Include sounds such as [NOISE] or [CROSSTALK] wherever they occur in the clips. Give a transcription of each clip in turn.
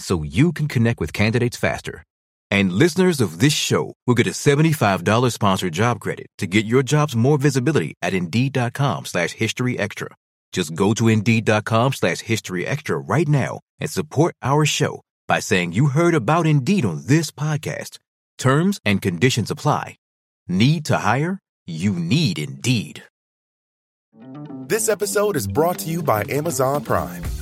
so you can connect with candidates faster. And listeners of this show will get a $75 sponsored job credit to get your jobs more visibility at Indeed.com slash History Extra. Just go to Indeed.com slash History Extra right now and support our show by saying you heard about Indeed on this podcast. Terms and conditions apply. Need to hire? You need Indeed. This episode is brought to you by Amazon Prime.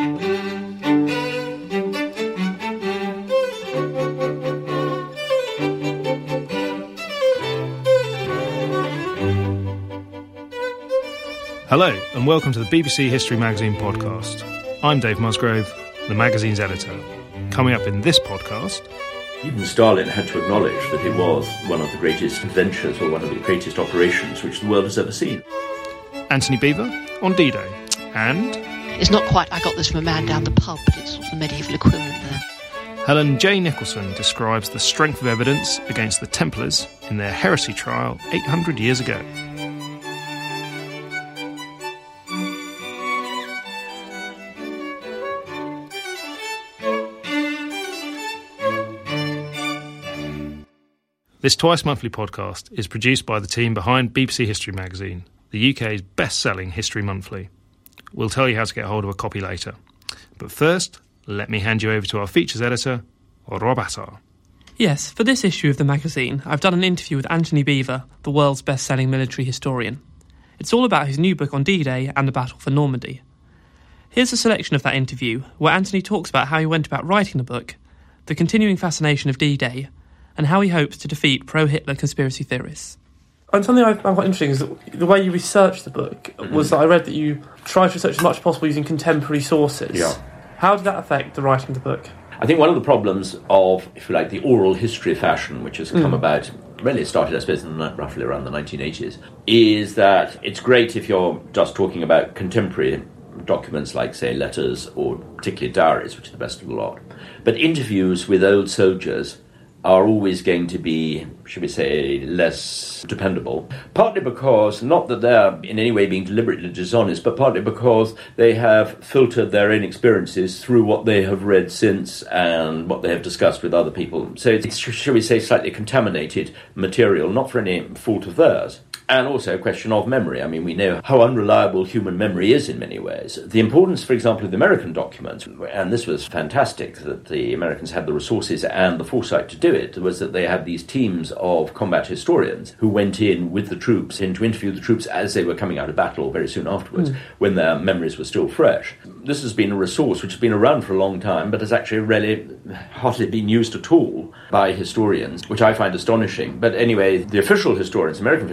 Hello, and welcome to the BBC History Magazine podcast. I'm Dave Musgrove, the magazine's editor. Coming up in this podcast. Even Stalin had to acknowledge that it was one of the greatest adventures or one of the greatest operations which the world has ever seen. Anthony Beevor on D Day. And. It's not quite I got this from a man down the pub, but it's sort of the medieval equivalent there. Helen J. Nicholson describes the strength of evidence against the Templars in their heresy trial 800 years ago. This twice monthly podcast is produced by the team behind BBC History Magazine, the UK's best selling history monthly. We'll tell you how to get hold of a copy later. But first, let me hand you over to our features editor, Rob Attar. Yes, for this issue of the magazine, I've done an interview with Anthony Beevor, the world's best selling military historian. It's all about his new book on D Day and the Battle for Normandy. Here's a selection of that interview, where Anthony talks about how he went about writing the book, the continuing fascination of D Day, and how he hopes to defeat pro Hitler conspiracy theorists. And something I found quite interesting is that the way you researched the book mm-hmm. was that I read that you tried to research as much as possible using contemporary sources. Yeah. How did that affect the writing of the book? I think one of the problems of, if you like, the oral history fashion, which has come mm. about, really started, I suppose, in the, roughly around the 1980s, is that it's great if you're just talking about contemporary documents like, say, letters or particularly diaries, which are the best of the lot. But interviews with old soldiers are always going to be, should we say, less dependable. Partly because, not that they're in any way being deliberately dishonest, but partly because they have filtered their own experiences through what they have read since and what they have discussed with other people. So it's, should we say, slightly contaminated material, not for any fault of theirs and also a question of memory. I mean, we know how unreliable human memory is in many ways. The importance, for example, of the American documents, and this was fantastic that the Americans had the resources and the foresight to do it, was that they had these teams of combat historians who went in with the troops in to interview the troops as they were coming out of battle or very soon afterwards, Mm. when their memories were still fresh. This has been a resource which has been around for a long time, but has actually really hardly been used at all by historians, which I find astonishing. But anyway, the official historians, American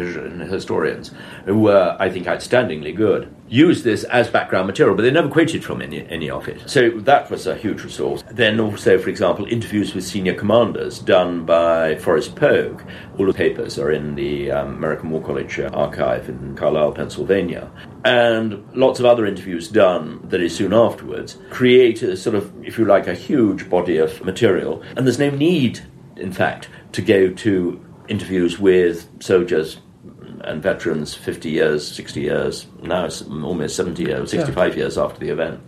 historians, who were, I think, outstandingly good, used this as background material, but they never quoted from any, any of it. So that was a huge resource. Then also, for example, interviews with senior commanders done by Forrest Pogue. All the papers are in the um, American War College archive in Carlisle, Pennsylvania. And lots of other interviews done very soon afterwards create a sort of, if you like, a huge body of material. And there's no need, in fact, to go to interviews with soldiers and veterans 50 years, 60 years, now it's almost 70 years, 65 years after the event.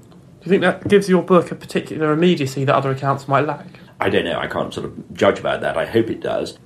Do you think that gives your book a particular immediacy that other accounts might lack? I don't know, I can't sort of judge about that. I hope it does.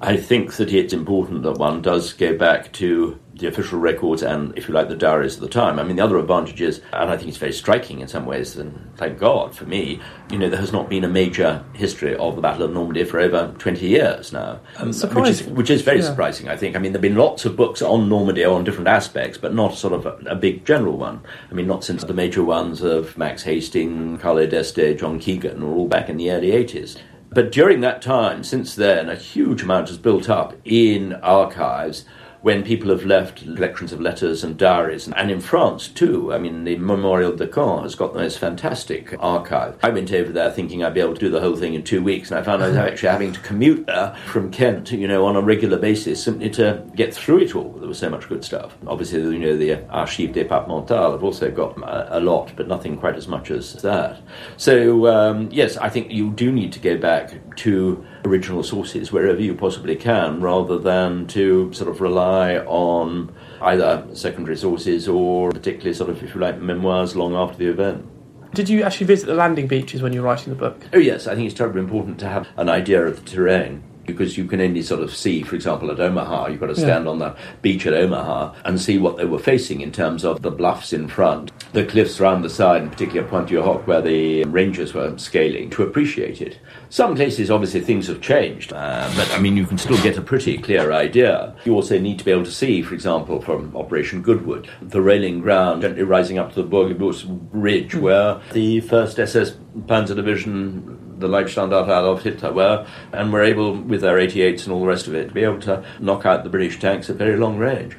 I think that it's important that one does go back to the official records and, if you like, the diaries of the time. I mean, the other advantage is, and I think it's very striking in some ways, and thank God for me, you know, there has not been a major history of the Battle of Normandy for over 20 years now. Um, which, is, which is very Yeah. surprising, I think. I mean, there have been lots of books on Normandy on different aspects, but not sort of a, a big general one. I mean, not since the major ones of Max Hastings, Carlo d'Este, John Keegan, were all back in the early 80s. But during that time, since then, a huge amount has built up in archives when people have left collections of letters and diaries, and in France too. I mean, the Memorial de Caen has got the most fantastic archive. I went over there thinking I'd be able to do the whole thing in two weeks, and I found I was [LAUGHS] actually having to commute there from Kent, you know, on a regular basis simply to get through it all. There was so much good stuff. Obviously, you know, the Archives départementales have also got a, a lot, but nothing quite as much as that. So, um, yes, I think you do need to go back to original sources wherever you possibly can, rather than to sort of rely on either secondary sources or particularly sort of, if you like, memoirs long after the event. Did you actually visit the landing beaches when you were writing the book? Oh, yes, I think it's terribly important to have an idea of the terrain. Because you can only sort of see, for example, at Omaha, you've got to stand Yeah. on the beach at Omaha and see what they were facing in terms of the bluffs in front, the cliffs round the side, and particularly Pointe du Hoc, where the Rangers were scaling, to appreciate it. Some places, obviously, things have changed, uh, but I mean, you can still get a pretty clear idea. You also need to be able to see, for example, from Operation Goodwood, the railing ground gently rising up to the Bourguébus Ridge, where the 1st SS Panzer Division, the Leibstandarte Adolf Hitler, were, and were able, with their 88s and all the rest of it, to be able to knock out the British tanks at very long range.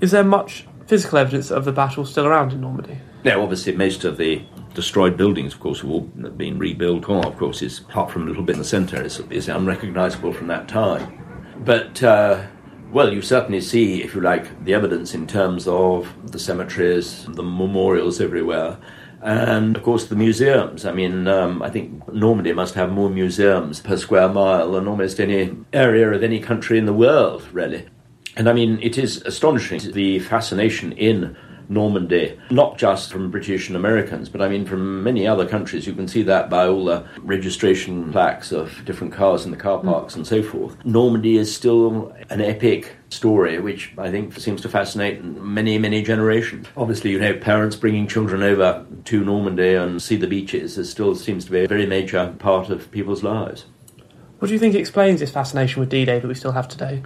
Is there much physical evidence of the battle still around in Normandy? Now, obviously, most of the destroyed buildings, of course, have all been rebuilt. Caen, of course, is apart from a little bit in the centre, is, is unrecognisable from that time. But uh, well, you certainly see, if you like, the evidence in terms of the cemeteries, the memorials everywhere. And of course, the museums. I mean, um, I think Normandy must have more museums per square mile than almost any area of any country in the world, really. And I mean, it is astonishing the fascination in Normandy, not just from British and Americans, but I mean from many other countries. You can see that by all the registration plaques of different cars in the car mm. parks and so forth. Normandy is still an epic story, which I think seems to fascinate many, many generations. Obviously, you know, parents bringing children over to Normandy and see the beaches. It still seems to be a very major part of people's lives. What do you think explains this fascination with D Day that we still have today?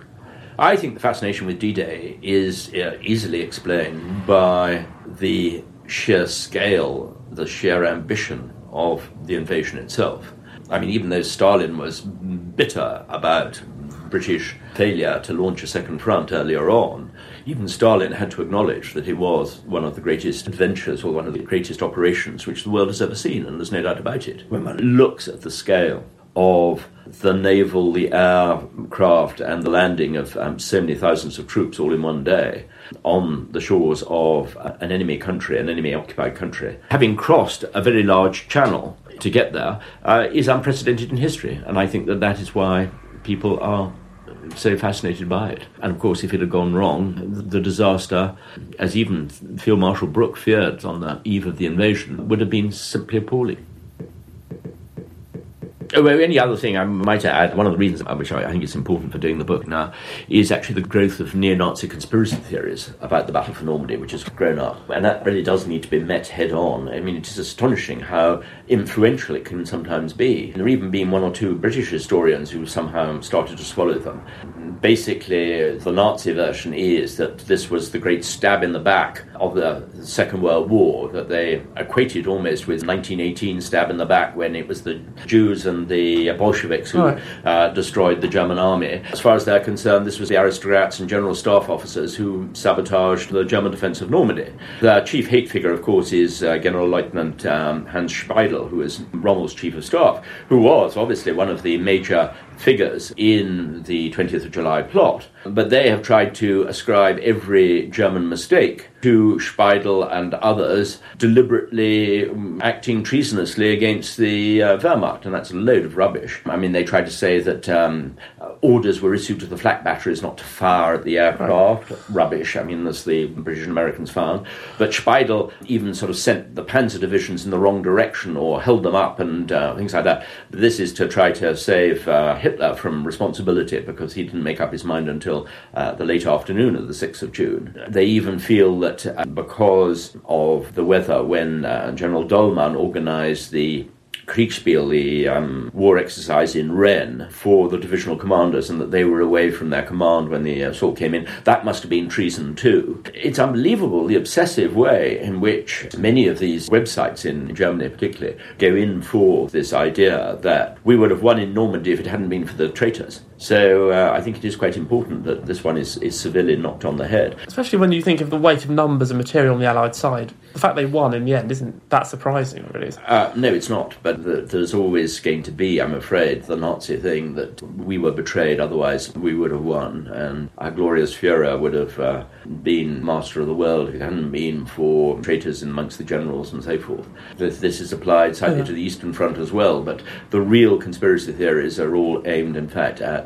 I think the fascination with D Day is uh, easily explained by the sheer scale, the sheer ambition of the invasion itself. I mean, even though Stalin was bitter about British failure to launch a second front earlier on, even Stalin had to acknowledge that it was one of the greatest adventures or one of the greatest operations which the world has ever seen, and there's no doubt about it. When one looks at the scale of the naval, the aircraft, and the landing of um, so many thousands of troops all in one day on the shores of uh, an enemy country, an enemy occupied country, having crossed a very large channel to get there, uh, is unprecedented in history. And I think that that is why people are so fascinated by it. And of course, if it had gone wrong, the disaster, as even Field Marshal Brooke feared on the eve of the invasion, would have been simply appalling. Oh, well, any other thing I might add, one of the reasons uh, which I think is important for doing the book now is actually the growth of neo Nazi conspiracy theories about the Battle for Normandy, which has grown up. And that really does need to be met head on. I mean, it is astonishing how influential it can sometimes be. There have even been one or two British historians who somehow started to swallow them. Basically, the Nazi version is that this was the great stab in the back of the Second World War, that they equated almost with 1918 stab in the back when it was the Jews and the Bolsheviks who right. uh, destroyed the German army. As far as they're concerned, this was the aristocrats and general staff officers who sabotaged the German defense of Normandy. The chief hate figure, of course, is uh, General Lieutenant um, Hans Speidel, who is Rommel's chief of staff, who was obviously one of the major figures in the 20th of July plot. But they have tried to ascribe every German mistake to Speidel and others deliberately acting treasonously against the uh, Wehrmacht, and that's a load of rubbish. I mean, they tried to say that um, orders were issued to the flak batteries not to fire at the aircraft. Right. Rubbish. I mean, as the British and Americans found. But Speidel even sort of sent the panzer divisions in the wrong direction or held them up and uh, things like that. This is to try to save uh, Hitler from responsibility because he didn't make up his mind until uh, the late afternoon of the 6th of June. They even feel that uh, because of the weather, when uh, General Dollmann organized the Kriegsspiel, the um, war exercise in Rennes for the divisional commanders, and that they were away from their command when the assault came in. That must have been treason too. It's unbelievable the obsessive way in which many of these websites in Germany, particularly, go in for this idea that we would have won in Normandy if it hadn't been for the traitors. So uh, I think it is quite important that this one is, is severely knocked on the head. Especially when you think of the weight of numbers and material on the Allied side. The fact they won in the end isn't that surprising, really. Uh, no, it's not. But the, there's always going to be, I'm afraid, the Nazi thing that we were betrayed, otherwise we would have won. And our glorious Fuhrer would have uh, been master of the world if it hadn't been for traitors amongst the generals and so forth. This, this is applied slightly yeah. to the Eastern Front as well, but the real conspiracy theories are all aimed, in fact, at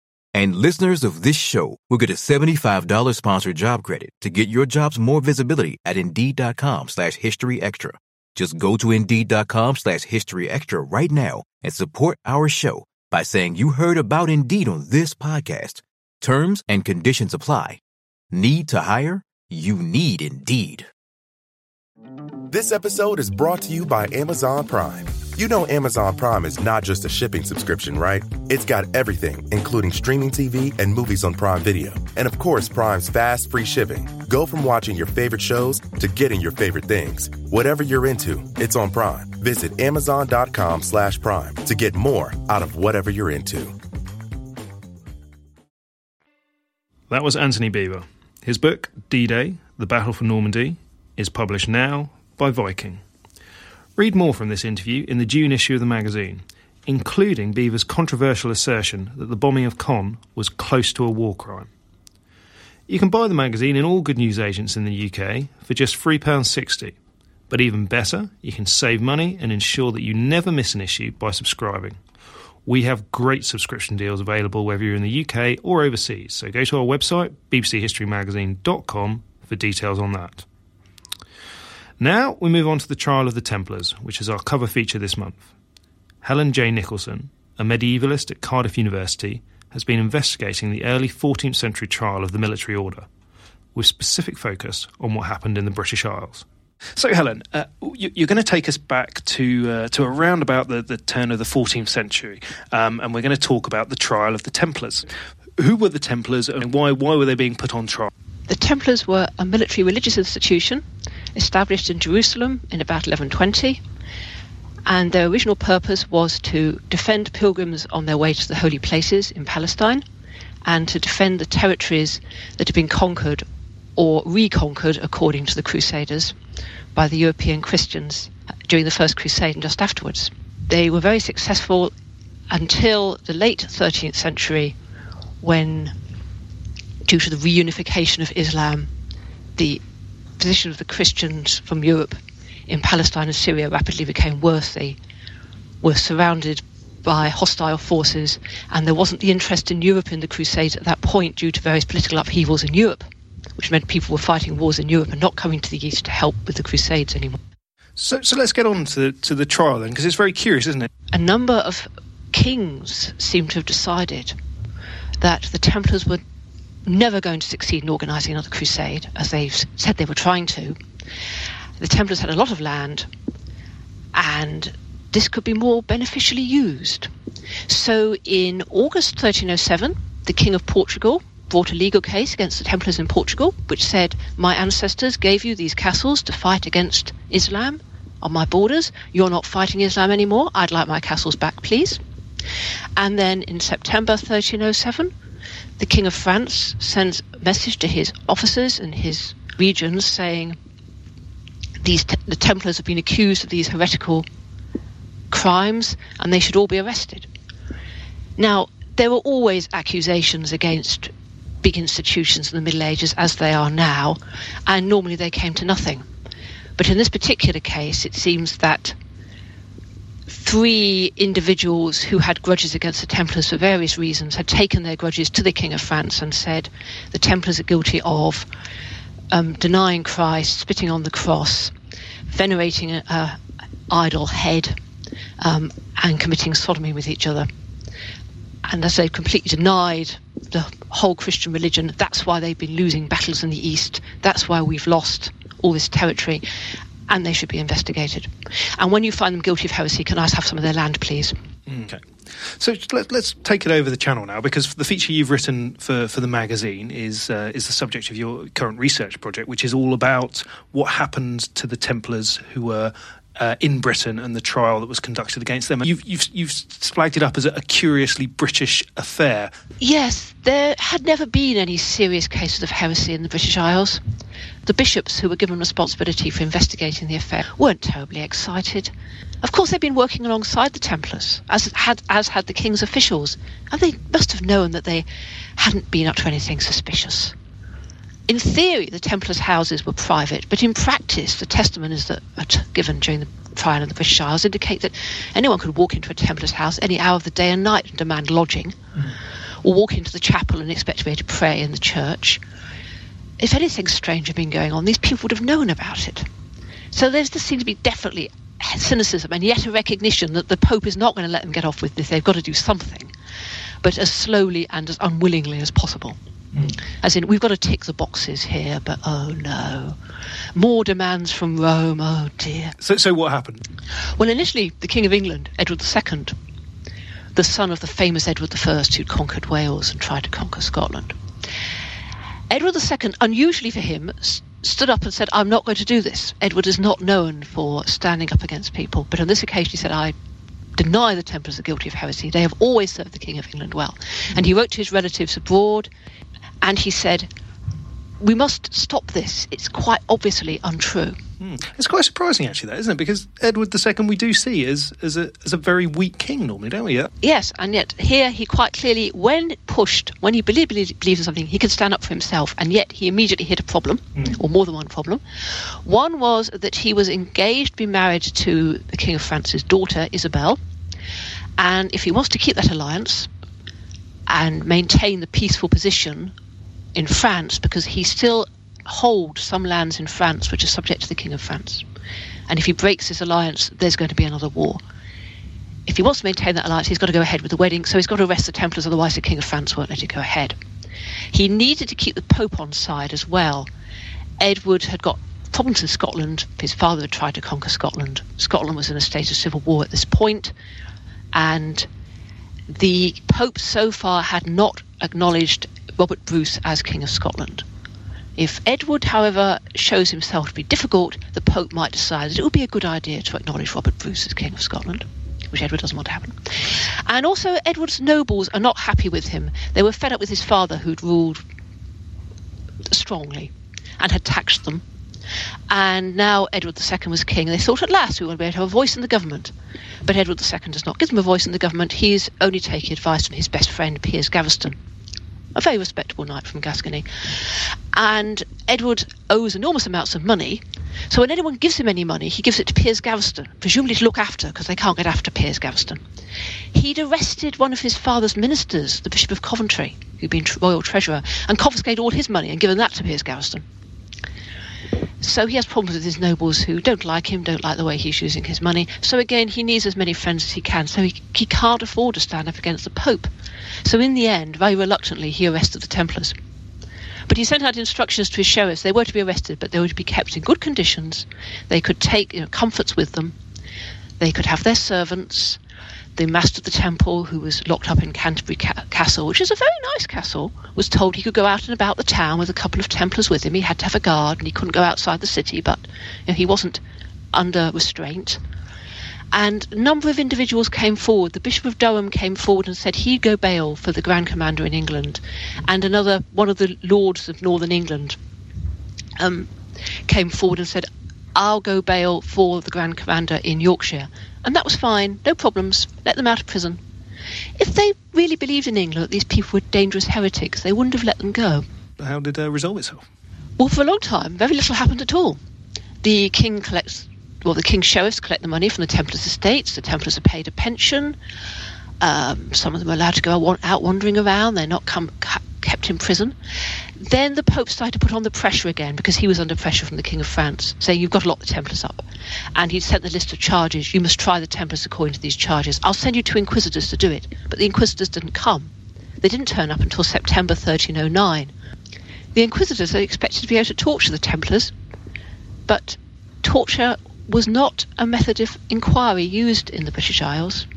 And listeners of this show will get a $75 sponsored job credit to get your jobs more visibility at Indeed.com slash History Extra. Just go to Indeed.com slash History Extra right now and support our show by saying you heard about Indeed on this podcast. Terms and conditions apply. Need to hire? You need Indeed. This episode is brought to you by Amazon Prime. You know Amazon Prime is not just a shipping subscription, right? It's got everything, including streaming TV and movies on Prime Video. And of course, Prime's fast, free shipping. Go from watching your favorite shows to getting your favorite things. Whatever you're into, it's on Prime. Visit Amazon.com slash Prime to get more out of whatever you're into. That was Anthony Beevor. His book, D Day The Battle for Normandy, is published now by Viking. Read more from this interview in the June issue of the magazine, including Beevor's controversial assertion that the bombing of Caen was close to a war crime. You can buy the magazine in all good news agents in the UK for just £3.60. But even better, you can save money and ensure that you never miss an issue by subscribing. We have great subscription deals available whether you're in the UK or overseas. So go to our website, bbchistorymagazine.com, for details on that. Now we move on to the trial of the Templars, which is our cover feature this month. Helen J. Nicholson, a medievalist at Cardiff University, has been investigating the early 14th century trial of the military order, with specific focus on what happened in the British Isles. So, Helen, uh, you, are going to take us back to uh, to around about the, the, turn of the 14th century, um, and we're going to talk about the trial of the Templars. Who were the Templars, and why why were they being put on trial? The Templars were a military religious institution established in Jerusalem in about 1120, and their original purpose was to defend pilgrims on their way to the holy places in Palestine and to defend the territories that had been conquered or reconquered according to the Crusaders by the European Christians during the First Crusade and just afterwards. They were very successful until the late 13th century when due to the reunification of Islam, the position of the Christians from Europe in Palestine and Syria rapidly became worse. They were surrounded by hostile forces, and there wasn't the interest in Europe in the Crusades at that point due to various political upheavals in Europe, which meant people were fighting wars in Europe and not coming to the East to help with the Crusades anymore. So, so let's get on to, to the trial then, because it's very curious, isn't it? A number of kings seem to have decided that the Templars were never going to succeed in organising another crusade, as they've said they were trying to. The Templars had a lot of land, and this could be more beneficially used. So in August 1307, the King of Portugal brought a legal case against the Templars in Portugal, which said, My ancestors gave you these castles to fight against Islam on my borders. You're not fighting Islam anymore. I'd like my castles back, please. And then in September 1307, the King of France sends a message to his officers and his regions saying these te- the Templars have been accused of these heretical crimes and they should all be arrested. Now, there were always accusations against big institutions in the Middle Ages as they are now, and normally they came to nothing. But in this particular case, it seems that three individuals who had grudges against the Templars for various reasons had taken their grudges to the King of France and said the Templars are guilty of um, denying Christ, spitting on the cross, venerating an idol head, um, and committing sodomy with each other. And as they've completely denied the whole Christian religion, that's why they've been losing battles in the East. That's why we've lost all this territory and they should be investigated. And when you find them guilty of heresy, can I have some of their land, please? Okay. So let, us take it over the channel now, because the feature you've written for, for the magazine is uh, is the subject of your current research project, which is all about what happened to the Templars who were uh, in Britain and the trial that was conducted against them. You've, you've, you've flagged it up as a, curiously British affair. Yes, there had never been any serious cases of heresy in the British Isles. The bishops who were given responsibility for investigating the affair weren't terribly excited. Of course, they'd been working alongside the Templars, as had, as had the king's officials, and they must have known that they hadn't been up to anything suspicious. In theory, the Templars' houses were private, but in practice, the testimonies that are given during the trial in the British Isles indicate that anyone could walk into a Templar's house any hour of the day and night and demand lodging, mm. or walk into the chapel and expect to be able to pray in the church. If anything strange had been going on, these people would have known about it. So there just seems to be definitely cynicism and yet a recognition that the Pope is not going to let them get off with this. They've got to do something, but as slowly and as unwillingly as possible. Mm. As in, we've got to tick the boxes here, but oh no. More demands from Rome, oh dear. So, so what happened? Well, initially, the King of England, Edward II, the son of the famous Edward I who'd conquered Wales and tried to conquer Scotland. Edward II, unusually for him, stood up and said, I'm not going to do this. Edward is not known for standing up against people, but on this occasion he said, I deny the Templars are guilty of heresy. They have always served the King of England well. And he wrote to his relatives abroad and he said, We must stop this. It's quite obviously untrue. Hmm. It's quite surprising, actually, that isn't it? Because Edward II we do see as as a as a very weak king normally, don't we? Yeah. Yes, and yet here he quite clearly, when pushed, when he believed, believes in something, he can stand up for himself, and yet he immediately hit a problem, mm. or more than one problem. One was that he was engaged to be married to the King of France's daughter, Isabel, And if he wants to keep that alliance and maintain the peaceful position in France, because he still holds some lands in France which are subject to the King of France. And if he breaks this alliance, there's going to be another war. If he wants to maintain that alliance, he's got to go ahead with the wedding, so he's got to arrest the Templars, otherwise the King of France won't let it go ahead. He needed to keep the Pope on side as well. Edward had got problems in Scotland. His father had tried to conquer Scotland. Scotland was in a state of civil war at this point, and the Pope so far had not acknowledged Robert Bruce as King of Scotland. If Edward, however, shows himself to be difficult, the Pope might decide that it would be a good idea to acknowledge Robert Bruce as King of Scotland, which Edward doesn't want to happen. And also, Edward's nobles are not happy with him. They were fed up with his father, who'd ruled strongly and had taxed them. And now Edward II was king. and They thought at last we would be able to have a voice in the government. But Edward II does not give them a voice in the government. He's only taking advice from his best friend, Piers Gaveston, a very respectable knight from Gascony. And Edward owes enormous amounts of money. So when anyone gives him any money, he gives it to Piers Gaveston, presumably to look after, because they can't get after Piers Gaveston. He'd arrested one of his father's ministers, the Bishop of Coventry, who'd been royal treasurer, and confiscated all his money and given that to Piers Gaveston. So he has problems with his nobles who don't like him, don't like the way he's using his money. So again, he needs as many friends as he can. So he, he can't afford to stand up against the Pope. So in the end, very reluctantly, he arrested the Templars. But he sent out instructions to his sheriffs. They were to be arrested, but they were to be kept in good conditions. They could take you know, comforts with them. They could have their servants the master of the temple, who was locked up in Canterbury ca- Castle, which is a very nice castle, was told he could go out and about the town with a couple of Templars with him. He had to have a guard, and he couldn't go outside the city, but you know, he wasn't under restraint. And a number of individuals came forward. The Bishop of Durham came forward and said he'd go bail for the Grand Commander in England, and another one of the lords of Northern England um, came forward and said, "I'll go bail for the Grand Commander in Yorkshire." And that was fine, no problems, let them out of prison. If they really believed in England that these people were dangerous heretics, they wouldn't have let them go. How did it uh, resolve itself? Well, for a long time, very little happened at all. The king collects, well, the king's sheriffs collect the money from the Templars' estates. The Templars are paid a pension. Um, some of them are allowed to go out wandering around. They're not come, kept in prison. Then the Pope started to put on the pressure again because he was under pressure from the King of France, saying, You've got to lock the Templars up. And he sent the list of charges. You must try the Templars according to these charges. I'll send you two inquisitors to do it. But the inquisitors didn't come. They didn't turn up until September 1309. The inquisitors are expected to be able to torture the Templars, but torture was not a method of inquiry used in the British Isles.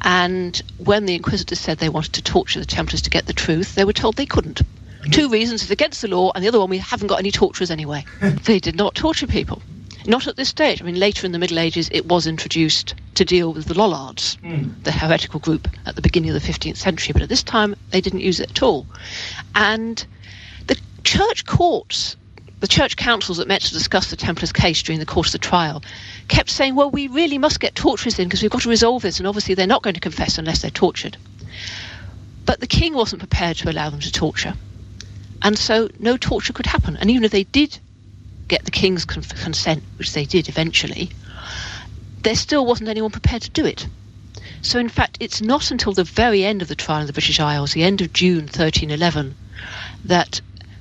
And when the Inquisitors said they wanted to torture the Templars to get the truth, they were told they couldn't. Two reasons it's against the law, and the other one, we haven't got any torturers anyway. [LAUGHS] they did not torture people. Not at this stage. I mean, later in the Middle Ages, it was introduced to deal with the Lollards, mm. the heretical group at the beginning of the 15th century, but at this time, they didn't use it at all. And the church courts the church councils that met to discuss the Templars' case during the course of the trial kept saying, well, we really must get torturers in because we've got to resolve this, and obviously they're not going to confess unless they're tortured. But the king wasn't prepared to allow them to torture. And so no torture could happen. And even if they did get the king's con- consent, which they did eventually, there still wasn't anyone prepared to do it. So, in fact, it's not until the very end of the trial in the British Isles, the end of June 1311, that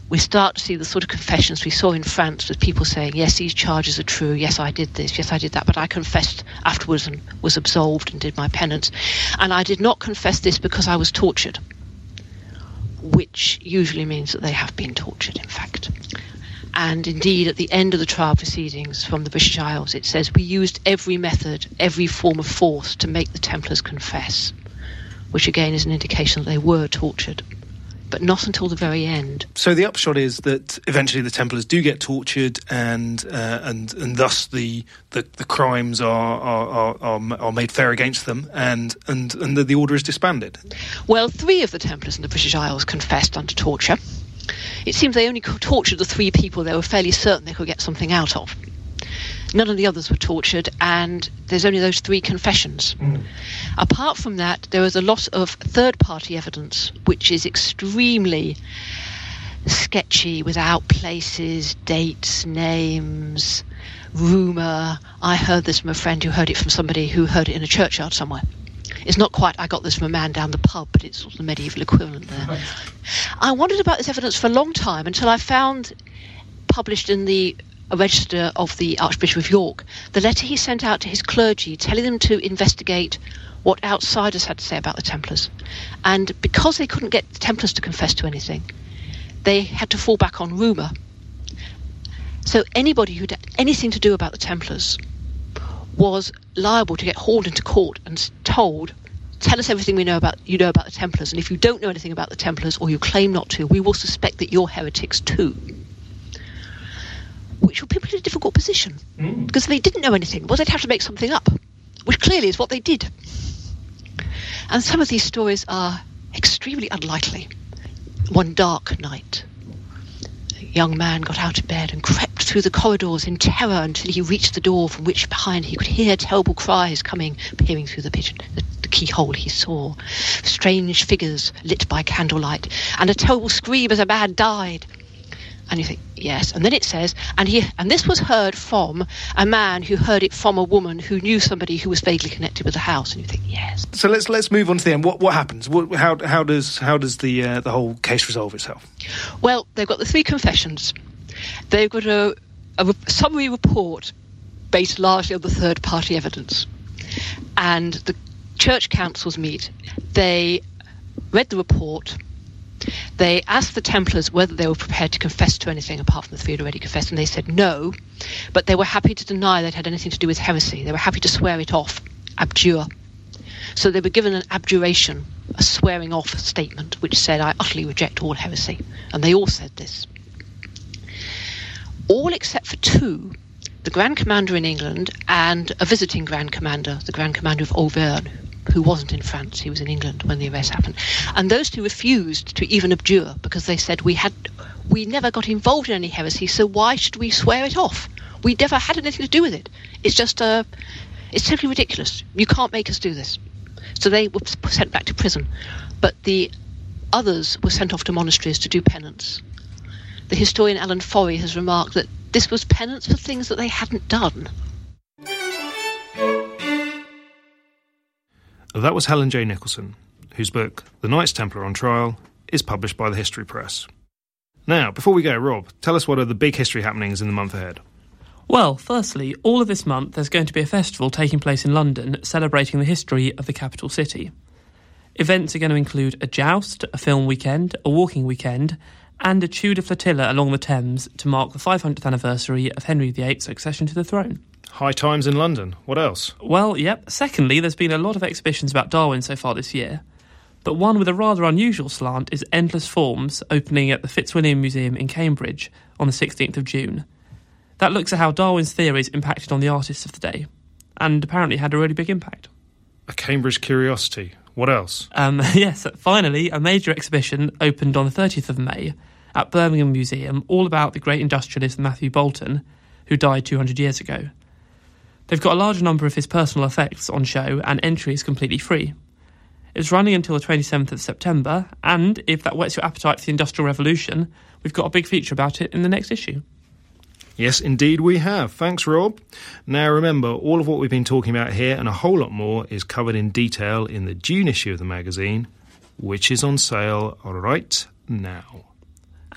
we start to see the sort of confessions we saw in France with people saying, yes, these charges are true, yes, I did this, yes, I did that, but I confessed afterwards and was absolved and did my penance. And I did not confess this because I was tortured, which usually means that they have been tortured, in fact. And indeed, at the end of the trial proceedings from the British Isles, it says we used every method, every form of force to make the Templars confess, which again is an indication that they were tortured but not until the very end. So the upshot is that eventually the Templars do get tortured, and uh, and and thus the the, the crimes are, are, are are made fair against them, and and and the, the order is disbanded. Well, three of the Templars in the British Isles confessed under torture. It seems they only tortured the three people they were fairly certain they could get something out of. None of the others were tortured, and there's only those three confessions. Mm. Apart from that, there is a lot of third party evidence, which is extremely sketchy without places, dates, names, rumour. I heard this from a friend who heard it from somebody who heard it in a churchyard somewhere. It's not quite, I got this from a man down the pub, but it's sort of the medieval equivalent there. I wondered about this evidence for a long time until I found, published in the register of the Archbishop of York, the letter he sent out to his clergy telling them to investigate what outsiders had to say about the Templars. And because they couldn't get the Templars to confess to anything, they had to fall back on rumour. So anybody who had anything to do about the Templars was liable to get hauled into court and told, "Tell us everything we know about you know about the Templars, and if you don't know anything about the Templars or you claim not to, we will suspect that you're heretics too." Which would put people in a difficult position mm. because if they didn't know anything, well, they'd have to make something up, which clearly is what they did. And some of these stories are extremely unlikely. One dark night, a young man got out of bed and crept through the corridors in terror until he reached the door from which behind he could hear terrible cries coming, peering through the pigeon, the, the keyhole he saw. Strange figures lit by candlelight, and a terrible scream as a man died. And you think, yes. And then it says, and he and this was heard from a man who heard it from a woman who knew somebody who was vaguely connected with the house. And you think, yes. So let's let's move on to the end. What what happens? What, how how does how does the uh, the whole case resolve itself? Well, they've got the three confessions. They've got a, a summary report based largely on the third party evidence, and the church councils meet. They read the report they asked the Templars whether they were prepared to confess to anything apart from the three had already confessed, and they said no, but they were happy to deny they'd had anything to do with heresy. They were happy to swear it off, abjure. So they were given an abjuration, a swearing off statement, which said, I utterly reject all heresy. And they all said this. All except for two, the Grand Commander in England and a visiting Grand Commander, the Grand Commander of Auvergne, who wasn't in France, he was in England when the arrest happened. And those two refused to even abjure because they said we had we never got involved in any heresy, so why should we swear it off? We never had anything to do with it. It's just uh, it's totally ridiculous. You can't make us do this. So they were sent back to prison, but the others were sent off to monasteries to do penance. The historian Alan Forey has remarked that this was penance for things that they hadn't done. That was Helen J. Nicholson, whose book, The Knights Templar on Trial, is published by the History Press. Now, before we go, Rob, tell us what are the big history happenings in the month ahead. Well, firstly, all of this month there's going to be a festival taking place in London celebrating the history of the capital city. Events are going to include a joust, a film weekend, a walking weekend, and a Tudor flotilla along the Thames to mark the 500th anniversary of Henry VIII's accession to the throne. High times in London. What else? Well, yep. Secondly, there's been a lot of exhibitions about Darwin so far this year. But one with a rather unusual slant is Endless Forms, opening at the Fitzwilliam Museum in Cambridge on the 16th of June. That looks at how Darwin's theories impacted on the artists of the day, and apparently had a really big impact. A Cambridge curiosity. What else? Um, [LAUGHS] yes, finally, a major exhibition opened on the 30th of May at Birmingham Museum, all about the great industrialist Matthew Boulton, who died 200 years ago. They've got a large number of his personal effects on show, and entry is completely free. It's running until the 27th of September, and if that whets your appetite for the Industrial Revolution, we've got a big feature about it in the next issue. Yes, indeed, we have. Thanks, Rob. Now, remember, all of what we've been talking about here and a whole lot more is covered in detail in the June issue of the magazine, which is on sale right now.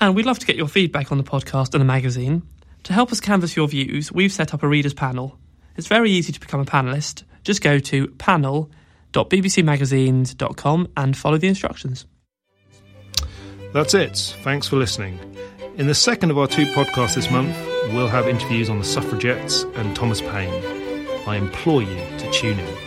And we'd love to get your feedback on the podcast and the magazine. To help us canvass your views, we've set up a readers panel it's very easy to become a panelist. Just go to panel.bbcmagazines.com and follow the instructions. That's it. Thanks for listening. In the second of our two podcasts this month, we'll have interviews on the suffragettes and Thomas Paine. I implore you to tune in.